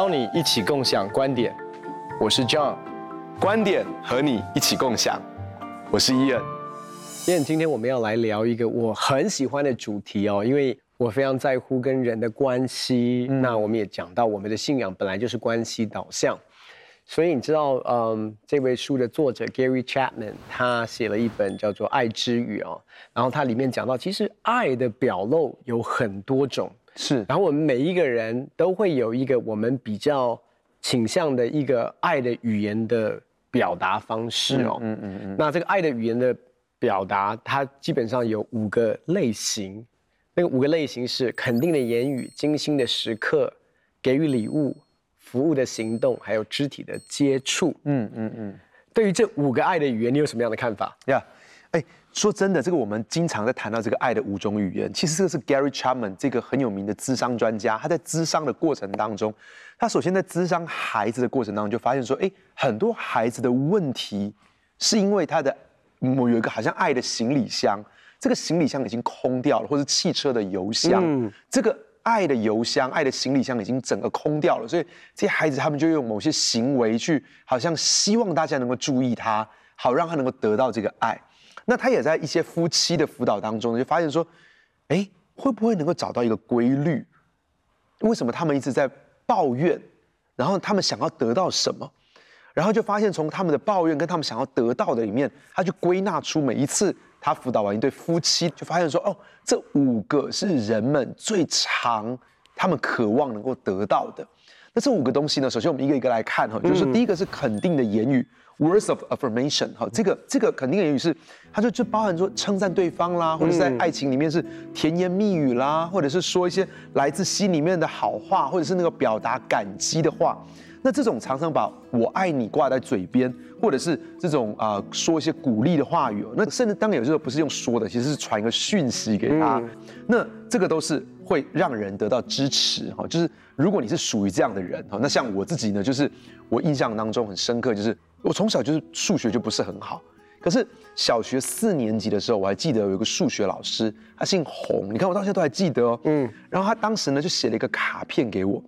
邀你一起共享观点，我是 John，观点和你一起共享，我是 Ian。Ian，今天我们要来聊一个我很喜欢的主题哦，因为我非常在乎跟人的关系。嗯、那我们也讲到，我们的信仰本来就是关系导向，所以你知道，嗯，这位书的作者 Gary Chapman 他写了一本叫做《爱之语》哦，然后他里面讲到，其实爱的表露有很多种。是，然后我们每一个人都会有一个我们比较倾向的一个爱的语言的表达方式哦。嗯嗯嗯，嗯。那这个爱的语言的表达，它基本上有五个类型。那个五个类型是肯定的言语、精心的时刻、给予礼物、服务的行动，还有肢体的接触。嗯嗯嗯。对于这五个爱的语言，你有什么样的看法？呀，哎。说真的，这个我们经常在谈到这个爱的五种语言。其实这个是 Gary Chapman 这个很有名的智商专家，他在智商的过程当中，他首先在智商孩子的过程当中就发现说，哎，很多孩子的问题是因为他的某有一个好像爱的行李箱，这个行李箱已经空掉了，或是汽车的油箱，嗯、这个爱的油箱、爱的行李箱已经整个空掉了，所以这些孩子他们就用某些行为去，好像希望大家能够注意他，好让他能够得到这个爱。那他也在一些夫妻的辅导当中就发现说，哎，会不会能够找到一个规律？为什么他们一直在抱怨？然后他们想要得到什么？然后就发现从他们的抱怨跟他们想要得到的里面，他就归纳出每一次他辅导完一对夫妻，就发现说，哦，这五个是人们最常他们渴望能够得到的。那这五个东西呢，首先我们一个一个来看哈，就是第一个是肯定的言语。Words of affirmation，哈，这个这个肯定的言语是，它就就包含说称赞对方啦，或者是在爱情里面是甜言蜜语啦，或者是说一些来自心里面的好话，或者是那个表达感激的话。那这种常常把我爱你挂在嘴边，或者是这种啊、呃、说一些鼓励的话语，那甚至当然有时候不是用说的，其实是传一个讯息给他。嗯、那这个都是会让人得到支持哈。就是如果你是属于这样的人哈，那像我自己呢，就是我印象当中很深刻，就是。我从小就是数学就不是很好，可是小学四年级的时候，我还记得有一个数学老师，他姓洪，你看我到现在都还记得哦。嗯，然后他当时呢就写了一个卡片给我，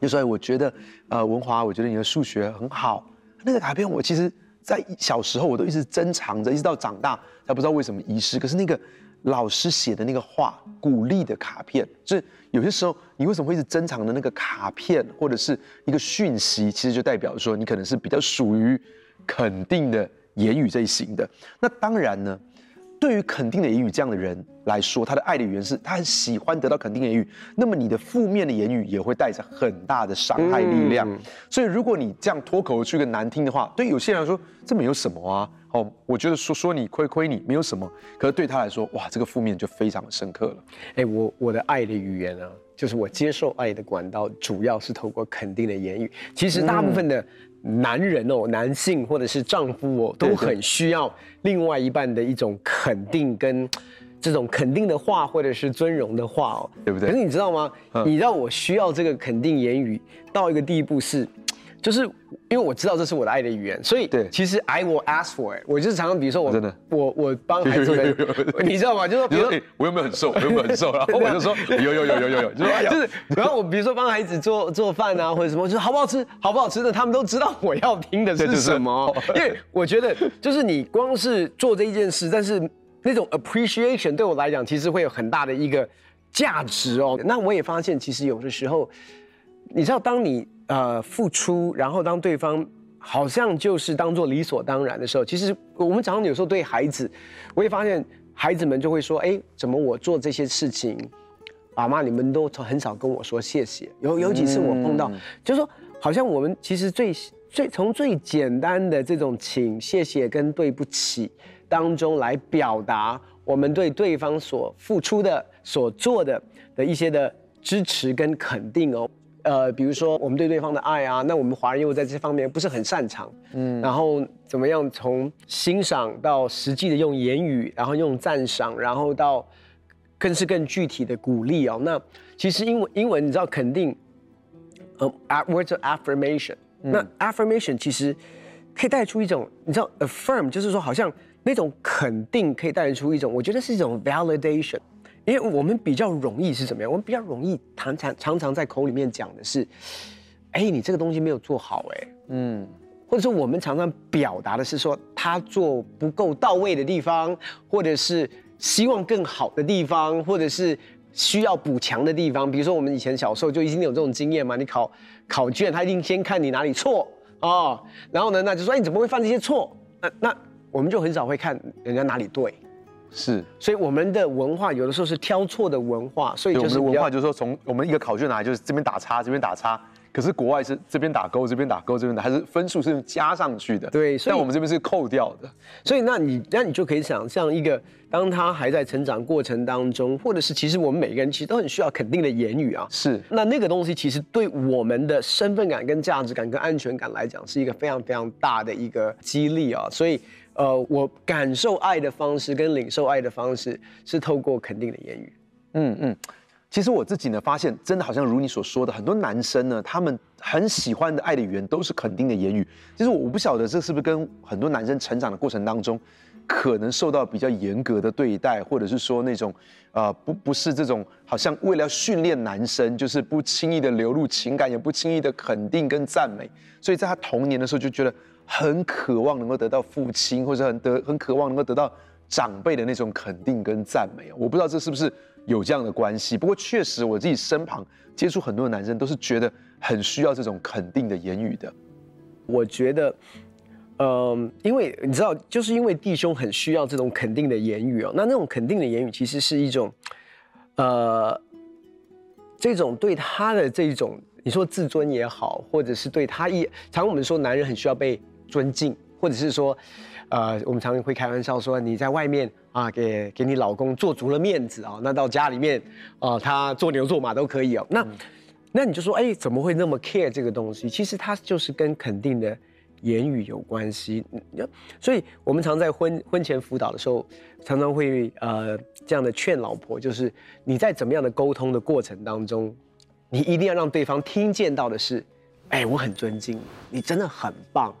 就说我觉得呃文华，我觉得你的数学很好。那个卡片我其实在小时候我都一直珍藏着，一直到长大才不知道为什么遗失。可是那个。老师写的那个话，鼓励的卡片，就是有些时候你为什么会一直珍藏的那个卡片，或者是一个讯息，其实就代表说你可能是比较属于肯定的言语这一型的。那当然呢。对于肯定的言语这样的人来说，他的爱的语言是他很喜欢得到肯定的言语。那么你的负面的言语也会带着很大的伤害力量。嗯、所以如果你这样脱口而出一个难听的话，对有些人来说这没有什么啊。哦，我觉得说说你亏亏你没有什么。可是对他来说，哇，这个负面就非常的深刻了。哎，我我的爱的语言呢、啊，就是我接受爱的管道，主要是透过肯定的言语。其实大部分的。嗯男人哦，男性或者是丈夫哦，都很需要另外一半的一种肯定跟这种肯定的话，或者是尊荣的话哦，对不对？可是你知道吗？你让我需要这个肯定言语到一个地步是。就是因为我知道这是我的爱的语言，所以对，其实 I will ask for it。我就是常常比如说我真的，我我帮孩子 们，你知道吗？就是说，比如说我有没有很瘦？我有没有很瘦？然后 我就说有有有有有有，就是 就是，然后我比如说帮孩子做做饭啊或者什么，就是好不好吃？好不好吃的，他们都知道我要听的是什么。因为我觉得就是你光是做这一件事，但是那种 appreciation 对我来讲其实会有很大的一个价值哦。那我也发现，其实有的时候，你知道，当你。呃，付出，然后当对方好像就是当做理所当然的时候，其实我们常常有时候对孩子，我会发现孩子们就会说：“哎，怎么我做这些事情，爸妈你们都很少跟我说谢谢。”有有几次我碰到，嗯、就是说好像我们其实最最从最简单的这种请谢谢跟对不起当中来表达我们对对方所付出的、所做的的一些的支持跟肯定哦。呃，比如说我们对对方的爱啊，那我们华人又在这方面不是很擅长，嗯，然后怎么样从欣赏到实际的用言语，然后用赞赏，然后到更是更具体的鼓励哦。那其实英文英文你知道肯定，呃，words of affirmation，嗯，那 affirmation 其实可以带出一种你知道 affirm，就是说好像那种肯定可以带出一种，我觉得是一种 validation。因为我们比较容易是怎么样？我们比较容易常常常常在口里面讲的是，哎，你这个东西没有做好，哎，嗯，或者说我们常常表达的是说他做不够到位的地方，或者是希望更好的地方，或者是需要补强的地方。比如说我们以前小时候就已经有这种经验嘛，你考考卷，他一定先看你哪里错哦，然后呢，那就说，你怎么会犯这些错？那那我们就很少会看人家哪里对。是，所以我们的文化有的时候是挑错的文化，所以就是我们的文化就是说，从我们一个考卷拿来就是这边打叉，这边打叉，可是国外是这边打勾，这边打勾，这边打，还是分数是用加上去的。对，所以但我们这边是扣掉的。所以那你那你就可以想象一个，当他还在成长过程当中，或者是其实我们每个人其实都很需要肯定的言语啊。是，那那个东西其实对我们的身份感、跟价值感、跟安全感来讲，是一个非常非常大的一个激励啊。所以。呃，我感受爱的方式跟领受爱的方式是透过肯定的言语。嗯嗯，其实我自己呢，发现真的好像如你所说的，很多男生呢，他们很喜欢的爱的语言都是肯定的言语。其实我不晓得这是不是跟很多男生成长的过程当中，可能受到比较严格的对待，或者是说那种呃不不是这种好像为了要训练男生，就是不轻易的流露情感，也不轻易的肯定跟赞美，所以在他童年的时候就觉得。很渴望能够得到父亲，或者很得很渴望能够得到长辈的那种肯定跟赞美。我不知道这是不是有这样的关系，不过确实我自己身旁接触很多的男生都是觉得很需要这种肯定的言语的。我觉得，嗯、因为你知道，就是因为弟兄很需要这种肯定的言语哦。那那种肯定的言语其实是一种，呃，这种对他的这种，你说自尊也好，或者是对他一，常我们说男人很需要被。尊敬，或者是说，呃，我们常常会开玩笑说，你在外面啊，给给你老公做足了面子啊，那到家里面啊，他做牛做马都可以哦。那，那你就说，哎，怎么会那么 care 这个东西？其实它就是跟肯定的言语有关系。所以我们常在婚婚前辅导的时候，常常会呃这样的劝老婆，就是你在怎么样的沟通的过程当中，你一定要让对方听见到的是，哎，我很尊敬你，你真的很棒。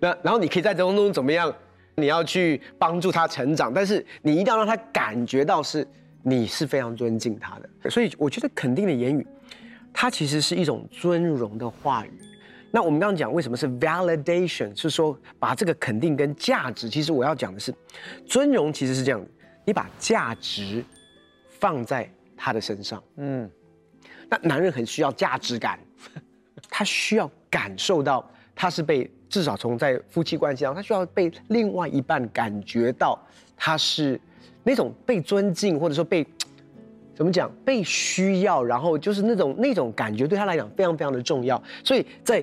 那然后你可以在当中怎么样？你要去帮助他成长，但是你一定要让他感觉到是你是非常尊敬他的。所以我觉得肯定的言语，它其实是一种尊荣的话语。那我们刚刚讲为什么是 validation，是说把这个肯定跟价值，其实我要讲的是尊荣其实是这样的，你把价值放在他的身上。嗯，那男人很需要价值感，他需要感受到他是被。至少从在夫妻关系上，他需要被另外一半感觉到他是那种被尊敬，或者说被怎么讲被需要，然后就是那种那种感觉对他来讲非常非常的重要。所以在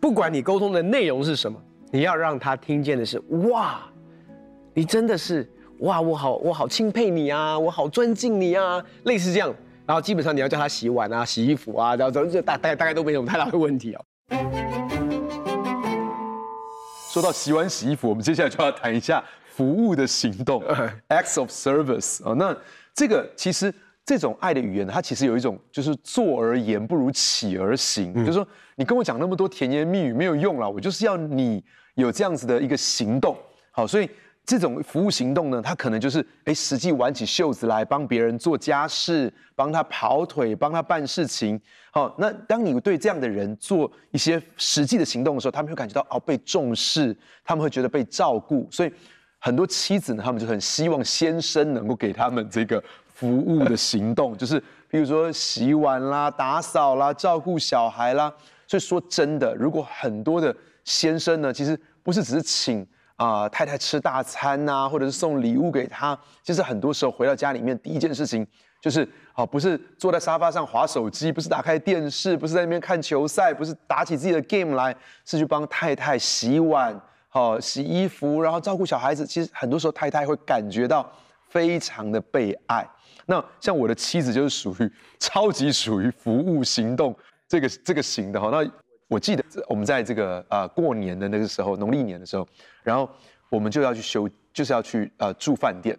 不管你沟通的内容是什么，你要让他听见的是哇，你真的是哇，我好我好钦佩你啊，我好尊敬你啊，类似这样。然后基本上你要叫他洗碗啊、洗衣服啊，然后这大大大概都没什么太大的问题哦。说到洗碗、洗衣服，我们接下来就要谈一下服务的行动，acts of service 啊。那这个其实这种爱的语言，它其实有一种就是坐而言不如起而行，嗯、就是说你跟我讲那么多甜言蜜语没有用了，我就是要你有这样子的一个行动。好，所以。这种服务行动呢，他可能就是哎，实际挽起袖子来帮别人做家事，帮他跑腿，帮他办事情。好，那当你对这样的人做一些实际的行动的时候，他们会感觉到哦被重视，他们会觉得被照顾。所以很多妻子呢，他们就很希望先生能够给他们这个服务的行动，就是比如说洗碗啦、打扫啦、照顾小孩啦。所以说真的，如果很多的先生呢，其实不是只是请。啊、太太吃大餐呐、啊，或者是送礼物给他，其实很多时候回到家里面，第一件事情就是，好、哦，不是坐在沙发上滑手机，不是打开电视，不是在那边看球赛，不是打起自己的 game 来，是去帮太太洗碗，好、哦、洗衣服，然后照顾小孩子。其实很多时候太太会感觉到非常的被爱。那像我的妻子就是属于 超级属于服务行动这个这个型的哈。那我记得我们在这个呃过年的那个时候，农历年的时候，然后我们就要去休，就是要去呃住饭店。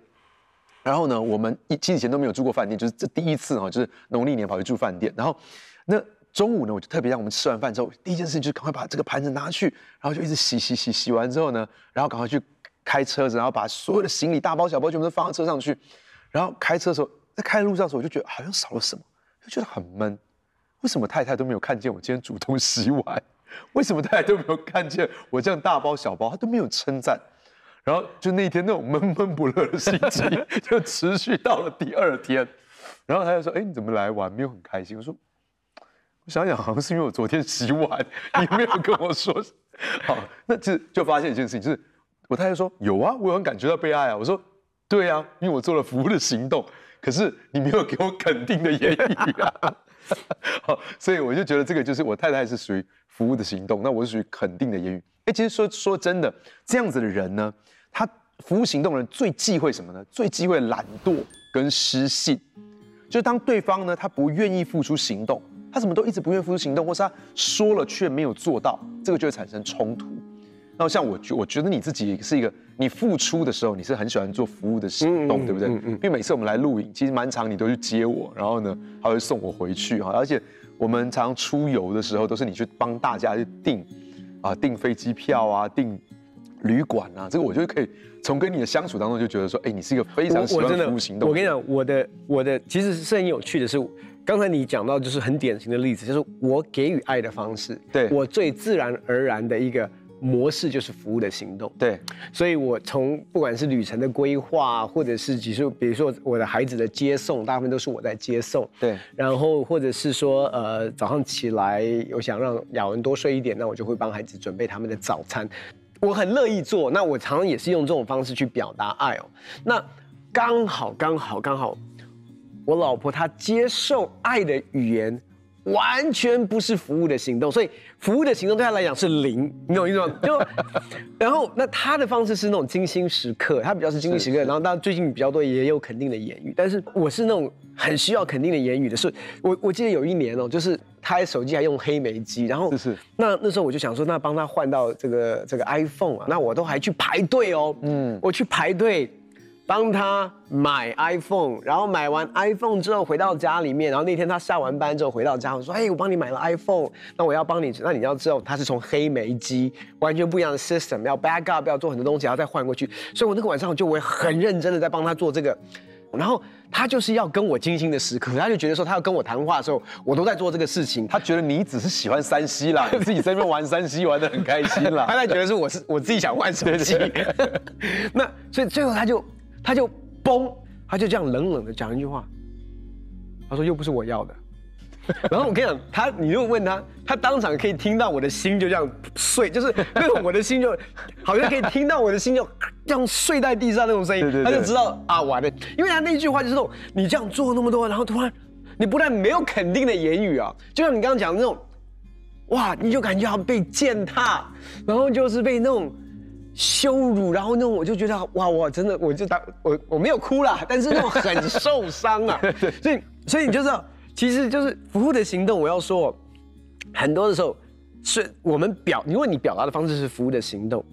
然后呢，我们一其实以前都没有住过饭店，就是这第一次哈，就是农历年跑去住饭店。然后那中午呢，我就特别让我们吃完饭之后，第一件事情就是赶快把这个盘子拿去，然后就一直洗洗洗，洗完之后呢，然后赶快去开车子，然后把所有的行李大包小包全部都放到车上去。然后开车的时候，在开的路上的时候，我就觉得好像少了什么，就觉得很闷。为什么太太都没有看见我今天主动洗碗？为什么太太都没有看见我这样大包小包？她都没有称赞。然后就那一天那种闷闷不乐的心情，就持续到了第二天。然后他就说：“哎，你怎么来玩？没有很开心？”我说：“我想想，好像是因为我昨天洗碗，你没有跟我说。”好，那就就发现一件事情，就是我太太说：“有啊，我有很感觉到被爱啊。”我说：“对啊，因为我做了服务的行动，可是你没有给我肯定的言语啊。”好，所以我就觉得这个就是我太太是属于服务的行动，那我是属于肯定的言语。哎，其实说说真的，这样子的人呢，他服务行动的人最忌讳什么呢？最忌讳懒惰跟失信。就是当对方呢，他不愿意付出行动，他怎么都一直不愿意付出行动，或是他说了却没有做到，这个就会产生冲突。然后像我觉，我觉得你自己是一个，你付出的时候，你是很喜欢做服务的行动，嗯、对不对？嗯嗯。因为每次我们来录影，其实蛮长，你都去接我，然后呢，还会送我回去哈。而且我们常常出游的时候，都是你去帮大家去订啊，订飞机票啊，订旅馆啊，这个我就可以。从跟你的相处当中就觉得说，哎，你是一个非常喜欢服务行动的。我跟你讲，我的我的其实是很有趣的是，刚才你讲到就是很典型的例子，就是我给予爱的方式，对我最自然而然的一个模式就是服务的行动。对，所以我从不管是旅程的规划，或者是比如说比如说我的孩子的接送，大部分都是我在接送。对，然后或者是说呃早上起来我想让雅文多睡一点，那我就会帮孩子准备他们的早餐。我很乐意做，那我常常也是用这种方式去表达爱哦。那刚好刚好刚好，我老婆她接受爱的语言完全不是服务的行动，所以服务的行动对他来讲是零，你懂意思吗？就然后那他的方式是那种精心时刻，他比较是精心时刻，然后当然最近比较多也有肯定的言语，但是我是那种很需要肯定的言语的，是我我记得有一年哦，就是。他的手机还用黑莓机，然后是是，那那时候我就想说，那帮他换到这个这个 iPhone 啊，那我都还去排队哦，嗯，我去排队帮他买 iPhone，然后买完 iPhone 之后回到家里面，然后那天他下完班之后回到家，我说，哎，我帮你买了 iPhone，那我要帮你，那你要知道他是从黑莓机完全不一样的 system，要 backup，要做很多东西，然后再换过去，所以我那个晚上就会很认真的在帮他做这个。然后他就是要跟我精心的时刻，他就觉得说他要跟我谈话的时候，我都在做这个事情。他觉得你只是喜欢山西啦，你自己在那边玩山西玩的很开心啦。他在觉得是我是我自己想换手机。那所以最后他就他就崩，他就这样冷冷的讲一句话，他说又不是我要的。然后我跟你讲，他你如果问他，他当场可以听到我的心就这样碎，就是那种我的心就 好像可以听到我的心就这样碎在地上那种声音，对对对，他就知道啊完了，因为他那句话就是那种你这样做那么多，然后突然你不但没有肯定的言语啊，就像你刚刚讲的那种，哇，你就感觉好像被践踏，然后就是被那种羞辱，然后那种我就觉得哇我真的我就当我我没有哭啦，但是那种很受伤啊，所以所以你就知道。其实就是服务的行动。我要说，很多的时候是我们表，因为你表达的方式是服务的行动，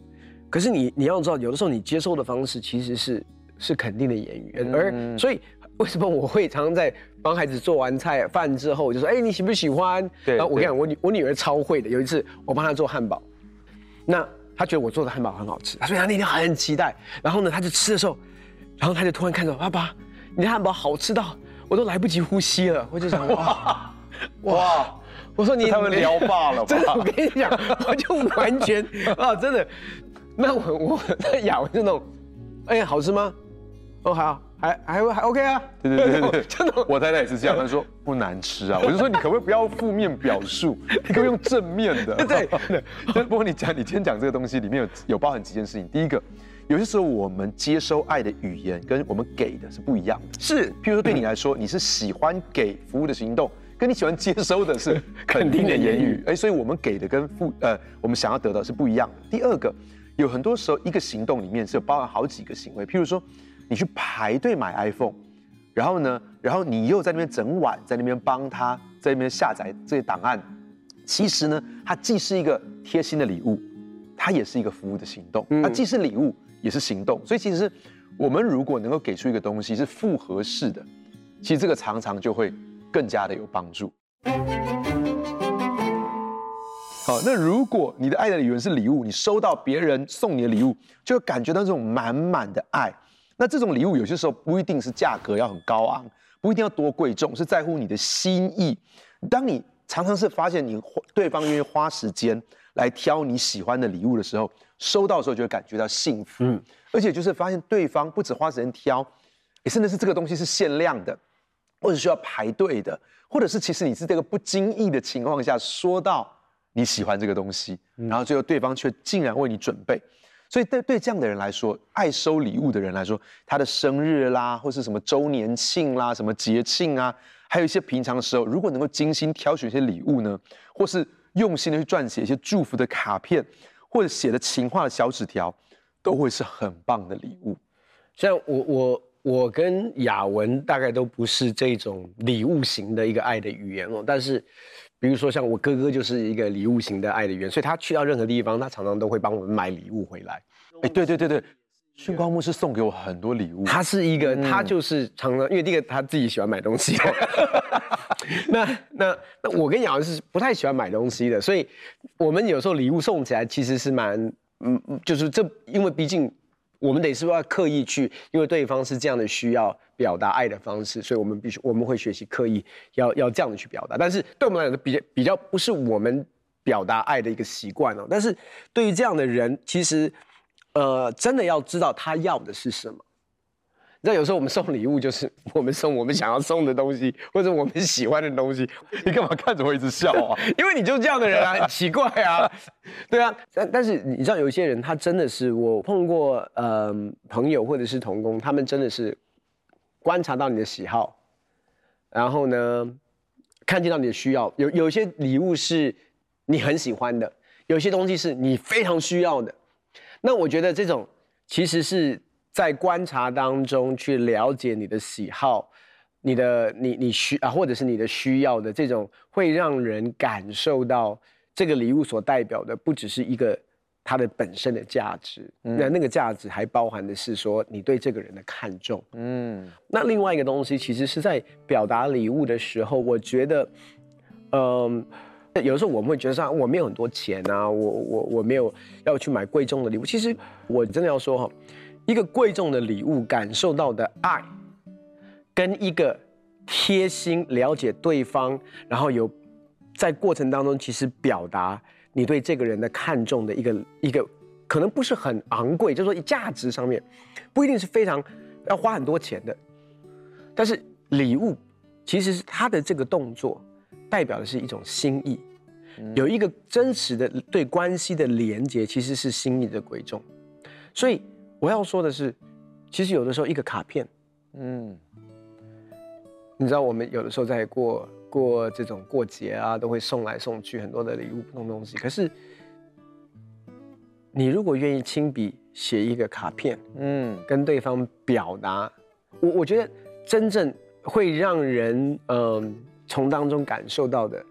可是你你要知道，有的时候你接受的方式其实是是肯定的言语。而所以为什么我会常常在帮孩子做完菜饭之后，我就说：“哎，你喜不喜欢？”然后我跟你讲，我女我女儿超会的。有一次我帮她做汉堡，那她觉得我做的汉堡很好吃，所以他那天很期待。然后呢，他就吃的时候，然后他就突然看到爸爸，你的汉堡好吃到。我都来不及呼吸了，我就想 哇哇！我说你他们聊罢了吧？真的，我跟你讲，我就完全啊，真的。那我我在雅文就那种，哎，好吃吗？哦，好，还还还 OK 啊。对对对对，真的。我太太也是这样，她说不难吃啊。我就说你可不可以不要负面表述，你可不可以用正面的？对 对。不过你讲，你今天讲这个东西里面有有包含几件事情。第一个。有些时候，我们接收爱的语言跟我们给的是不一样的。是，譬如说，对你来说，你是喜欢给服务的行动，跟你喜欢接收的是 肯定的言语。哎，所以我们给的跟付呃，我们想要得到是不一样的。第二个，有很多时候一个行动里面是有包含好几个行为。譬如说，你去排队买 iPhone，然后呢，然后你又在那边整晚在那边帮他在那边下载这些档案，其实呢，它既是一个贴心的礼物，它也是一个服务的行动。它既是礼物。也是行动，所以其实我们如果能够给出一个东西是复合式的，其实这个常常就会更加的有帮助。好，那如果你的爱的语言是礼物，你收到别人送你的礼物，就会感觉到这种满满的爱。那这种礼物有些时候不一定是价格要很高昂，不一定要多贵重，是在乎你的心意。当你常常是发现你对方愿意花时间来挑你喜欢的礼物的时候，收到的时候就会感觉到幸福。嗯，而且就是发现对方不止花时间挑，也甚至是这个东西是限量的，或者需要排队的，或者是其实你是这个不经意的情况下说到你喜欢这个东西，然后最后对方却竟然为你准备。所以对对这样的人来说，爱收礼物的人来说，他的生日啦，或是什么周年庆啦，什么节庆啊。还有一些平常的时候，如果能够精心挑选一些礼物呢，或是用心的去撰写一些祝福的卡片，或者写的情话的小纸条，都会是很棒的礼物。像我我我跟雅文大概都不是这种礼物型的一个爱的语言哦，但是比如说像我哥哥就是一个礼物型的爱的语言，所以他去到任何地方，他常常都会帮我们买礼物回来。哎，对对对对。训光牧师送给我很多礼物。他是一个，他就是常常，因为第一个他自己喜欢买东西。那那那我跟雅文是不太喜欢买东西的，所以我们有时候礼物送起来其实是蛮，嗯，就是这，因为毕竟我们得是不是要刻意去，因为对方是这样的需要表达爱的方式，所以我们必须我们会学习刻意要要这样的去表达。但是对我们来讲比较比较不是我们表达爱的一个习惯哦。但是对于这样的人，其实。呃，真的要知道他要的是什么。那有时候我们送礼物，就是 我们送我们想要送的东西，或者我们喜欢的东西。你干嘛看着我一直笑啊？因为你就是这样的人啊，很奇怪啊。对啊，但但是你知道，有一些人他真的是我碰过，呃，朋友或者是同工，他们真的是观察到你的喜好，然后呢，看见到你的需要。有有些礼物是你很喜欢的，有些东西是你非常需要的。那我觉得这种其实是在观察当中去了解你的喜好，你的你你需啊，或者是你的需要的这种，会让人感受到这个礼物所代表的不只是一个它的本身的价值，嗯、那那个价值还包含的是说你对这个人的看重。嗯，那另外一个东西其实是在表达礼物的时候，我觉得，嗯。有的时候我们会觉得说，我没有很多钱啊，我我我没有要去买贵重的礼物。其实我真的要说哈，一个贵重的礼物感受到的爱，跟一个贴心了解对方，然后有在过程当中其实表达你对这个人的看重的一个一个，可能不是很昂贵，就是说价值上面不一定是非常要花很多钱的，但是礼物其实是他的这个动作代表的是一种心意。有一个真实的对关系的连接，其实是心意的贵重。所以我要说的是，其实有的时候一个卡片，嗯，你知道我们有的时候在过过这种过节啊，都会送来送去很多的礼物不同东西。可是你如果愿意亲笔写一个卡片，嗯，跟对方表达，我我觉得真正会让人嗯、呃、从当中感受到的。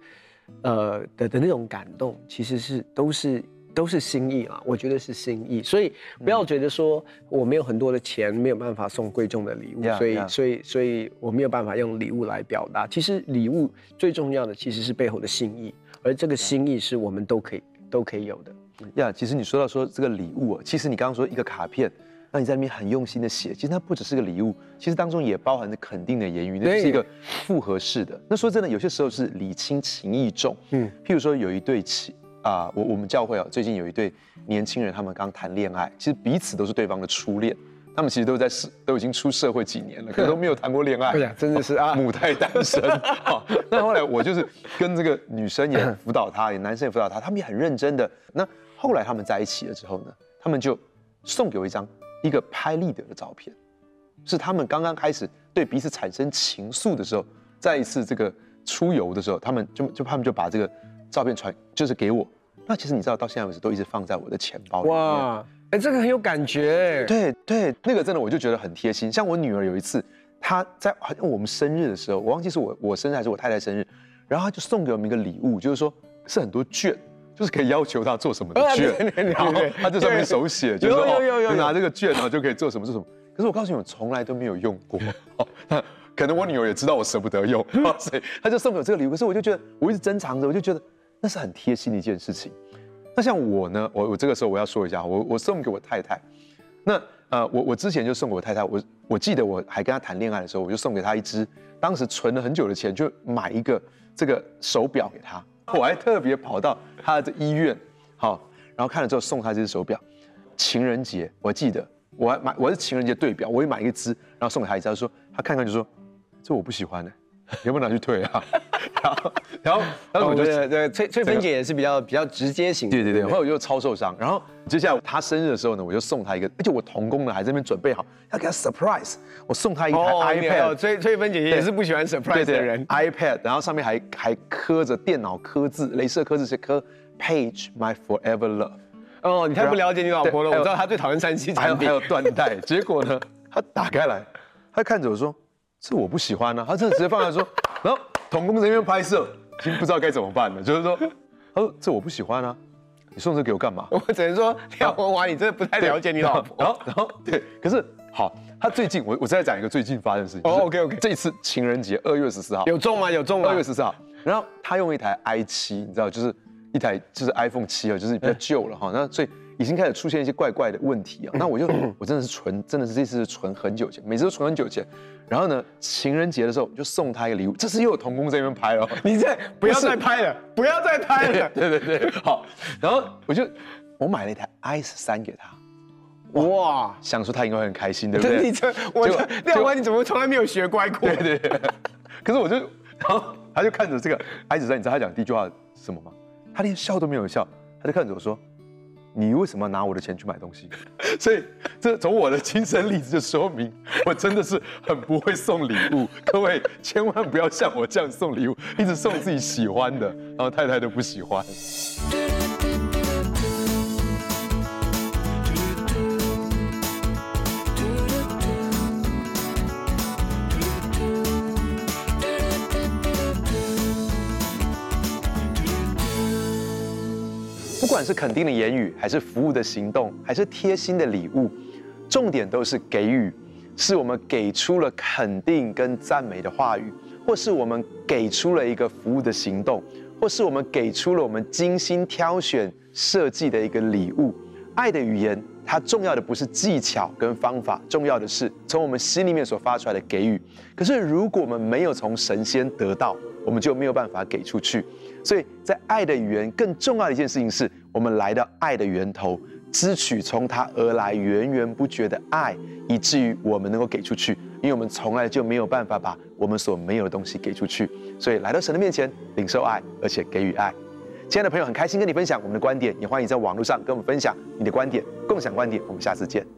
呃的的那种感动，其实是都是都是心意啊，我觉得是心意，所以不要觉得说我没有很多的钱，没有办法送贵重的礼物所以所以所以我没有办法用礼物来表达。其实礼物最重要的其实是背后的心意，而这个心意是我们都可以都可以有的。呀，yeah, 其实你说到说这个礼物啊，其实你刚刚说一个卡片。那你在那边很用心的写，其实它不只是个礼物，其实当中也包含着肯定的言语，那是一个复合式的。那说真的，有些时候是礼轻情意重。嗯，譬如说有一对情啊，我我们教会啊，最近有一对年轻人，他们刚谈恋爱，其实彼此都是对方的初恋，他们其实都在社都已经出社会几年了，可都没有谈过恋爱。对呀，真的是啊，母胎单身。好，那后来我就是跟这个女生也辅导她，也男生也辅导她，他们也很认真的。那后来他们在一起了之后呢，他们就送给我一张。一个拍立得的照片，是他们刚刚开始对彼此产生情愫的时候，再一次这个出游的时候，他们就就他们就把这个照片传，就是给我。那其实你知道，到现在为止都一直放在我的钱包里面。哇，哎，这个很有感觉。对对，那个真的我就觉得很贴心。像我女儿有一次，她在好像我们生日的时候，我忘记是我我生日还是我太太生日，然后她就送给我们一个礼物，就是说是很多券。就是可以要求他做什么的券，然后他就上面手写，就是说哦，拿这个券然后就可以做什么做什么。可是我告诉你，我从来都没有用过。那可能我女儿也知道我舍不得用，所以她就送给我这个礼物。可是我就觉得，我一直珍藏着，我就觉得那是很贴心的一件事情。那像我呢，我我这个时候我要说一下，我我送给我太太，那呃，我我之前就送给我太太，我我记得我还跟她谈恋爱的时候，我就送给她一只，当时存了很久的钱，就买一个这个手表给她。我还特别跑到她的医院，好，然后看了之后送她这只手表。情人节，我记得我还买，我是情人节对表，我也买一只，然后送给她一只，她说她看看就说，这我不喜欢的。有没有拿去退啊？然后，然后，然后我觉得，对，翠翠芬姐也是比较比较直接型。对对对，后来我就超受伤。然后接下来她生日的时候呢，我就送她一个，而且我同工呢还在那边准备好要给她 surprise，我送她一台 iPad。翠翠芬姐也是不喜欢 surprise 的人。iPad，然后上面还还刻着电脑刻字，镭射刻字是刻 Page My Forever Love。哦，你太不了解你老婆了。我知道她最讨厌三 C 产品，还有缎带。结果呢，她打开来，她看着我说。这我不喜欢呢、啊，他这直接放下说，然后同工在那边拍摄，已经不知道该怎么办了。就是说，他说这我不喜欢啊，你送这给我干嘛？我只能说，廖文华，你真的不太了解你老婆。然后，然后，对，可是好，他最近，我我再讲一个最近发生的事情。哦，OK OK，这一次情人节二月十四号有中吗？有中吗？二月十四号，然后他用一台 i 七，你知道，就是一台就是 iPhone 七啊，就是比较旧了哈。那所以。已经开始出现一些怪怪的问题啊！那我就 我真的是存，真的是这次是存很久钱，每次都存很久钱。然后呢，情人节的时候就送他一个礼物，这次又有童工在那边拍哦。你这不要再拍了，不要再拍了。对 对对，好。然后我就我买了一台 i 十三给他，哇，想说他应该会很开心，对不对？你这我廖文，你怎么从来没有学乖过？对对对。可是我就，然后他就看着这个 i 十三，你知道他讲第一句话是什么吗？他连笑都没有笑，他就看着我说。你为什么拿我的钱去买东西？所以这从我的亲身例子就说明，我真的是很不会送礼物。各位千万不要像我这样送礼物，一直送自己喜欢的，然后太太都不喜欢。不管是肯定的言语，还是服务的行动，还是贴心的礼物，重点都是给予，是我们给出了肯定跟赞美的话语，或是我们给出了一个服务的行动，或是我们给出了我们精心挑选设计的一个礼物。爱的语言，它重要的不是技巧跟方法，重要的是从我们心里面所发出来的给予。可是如果我们没有从神仙得到，我们就没有办法给出去。所以在爱的语言更重要的一件事情是，我们来到爱的源头，支取从他而来源源不绝的爱，以至于我们能够给出去。因为我们从来就没有办法把我们所没有的东西给出去，所以来到神的面前，领受爱，而且给予爱。亲爱的朋友，很开心跟你分享我们的观点，也欢迎在网络上跟我们分享你的观点，共享观点。我们下次见。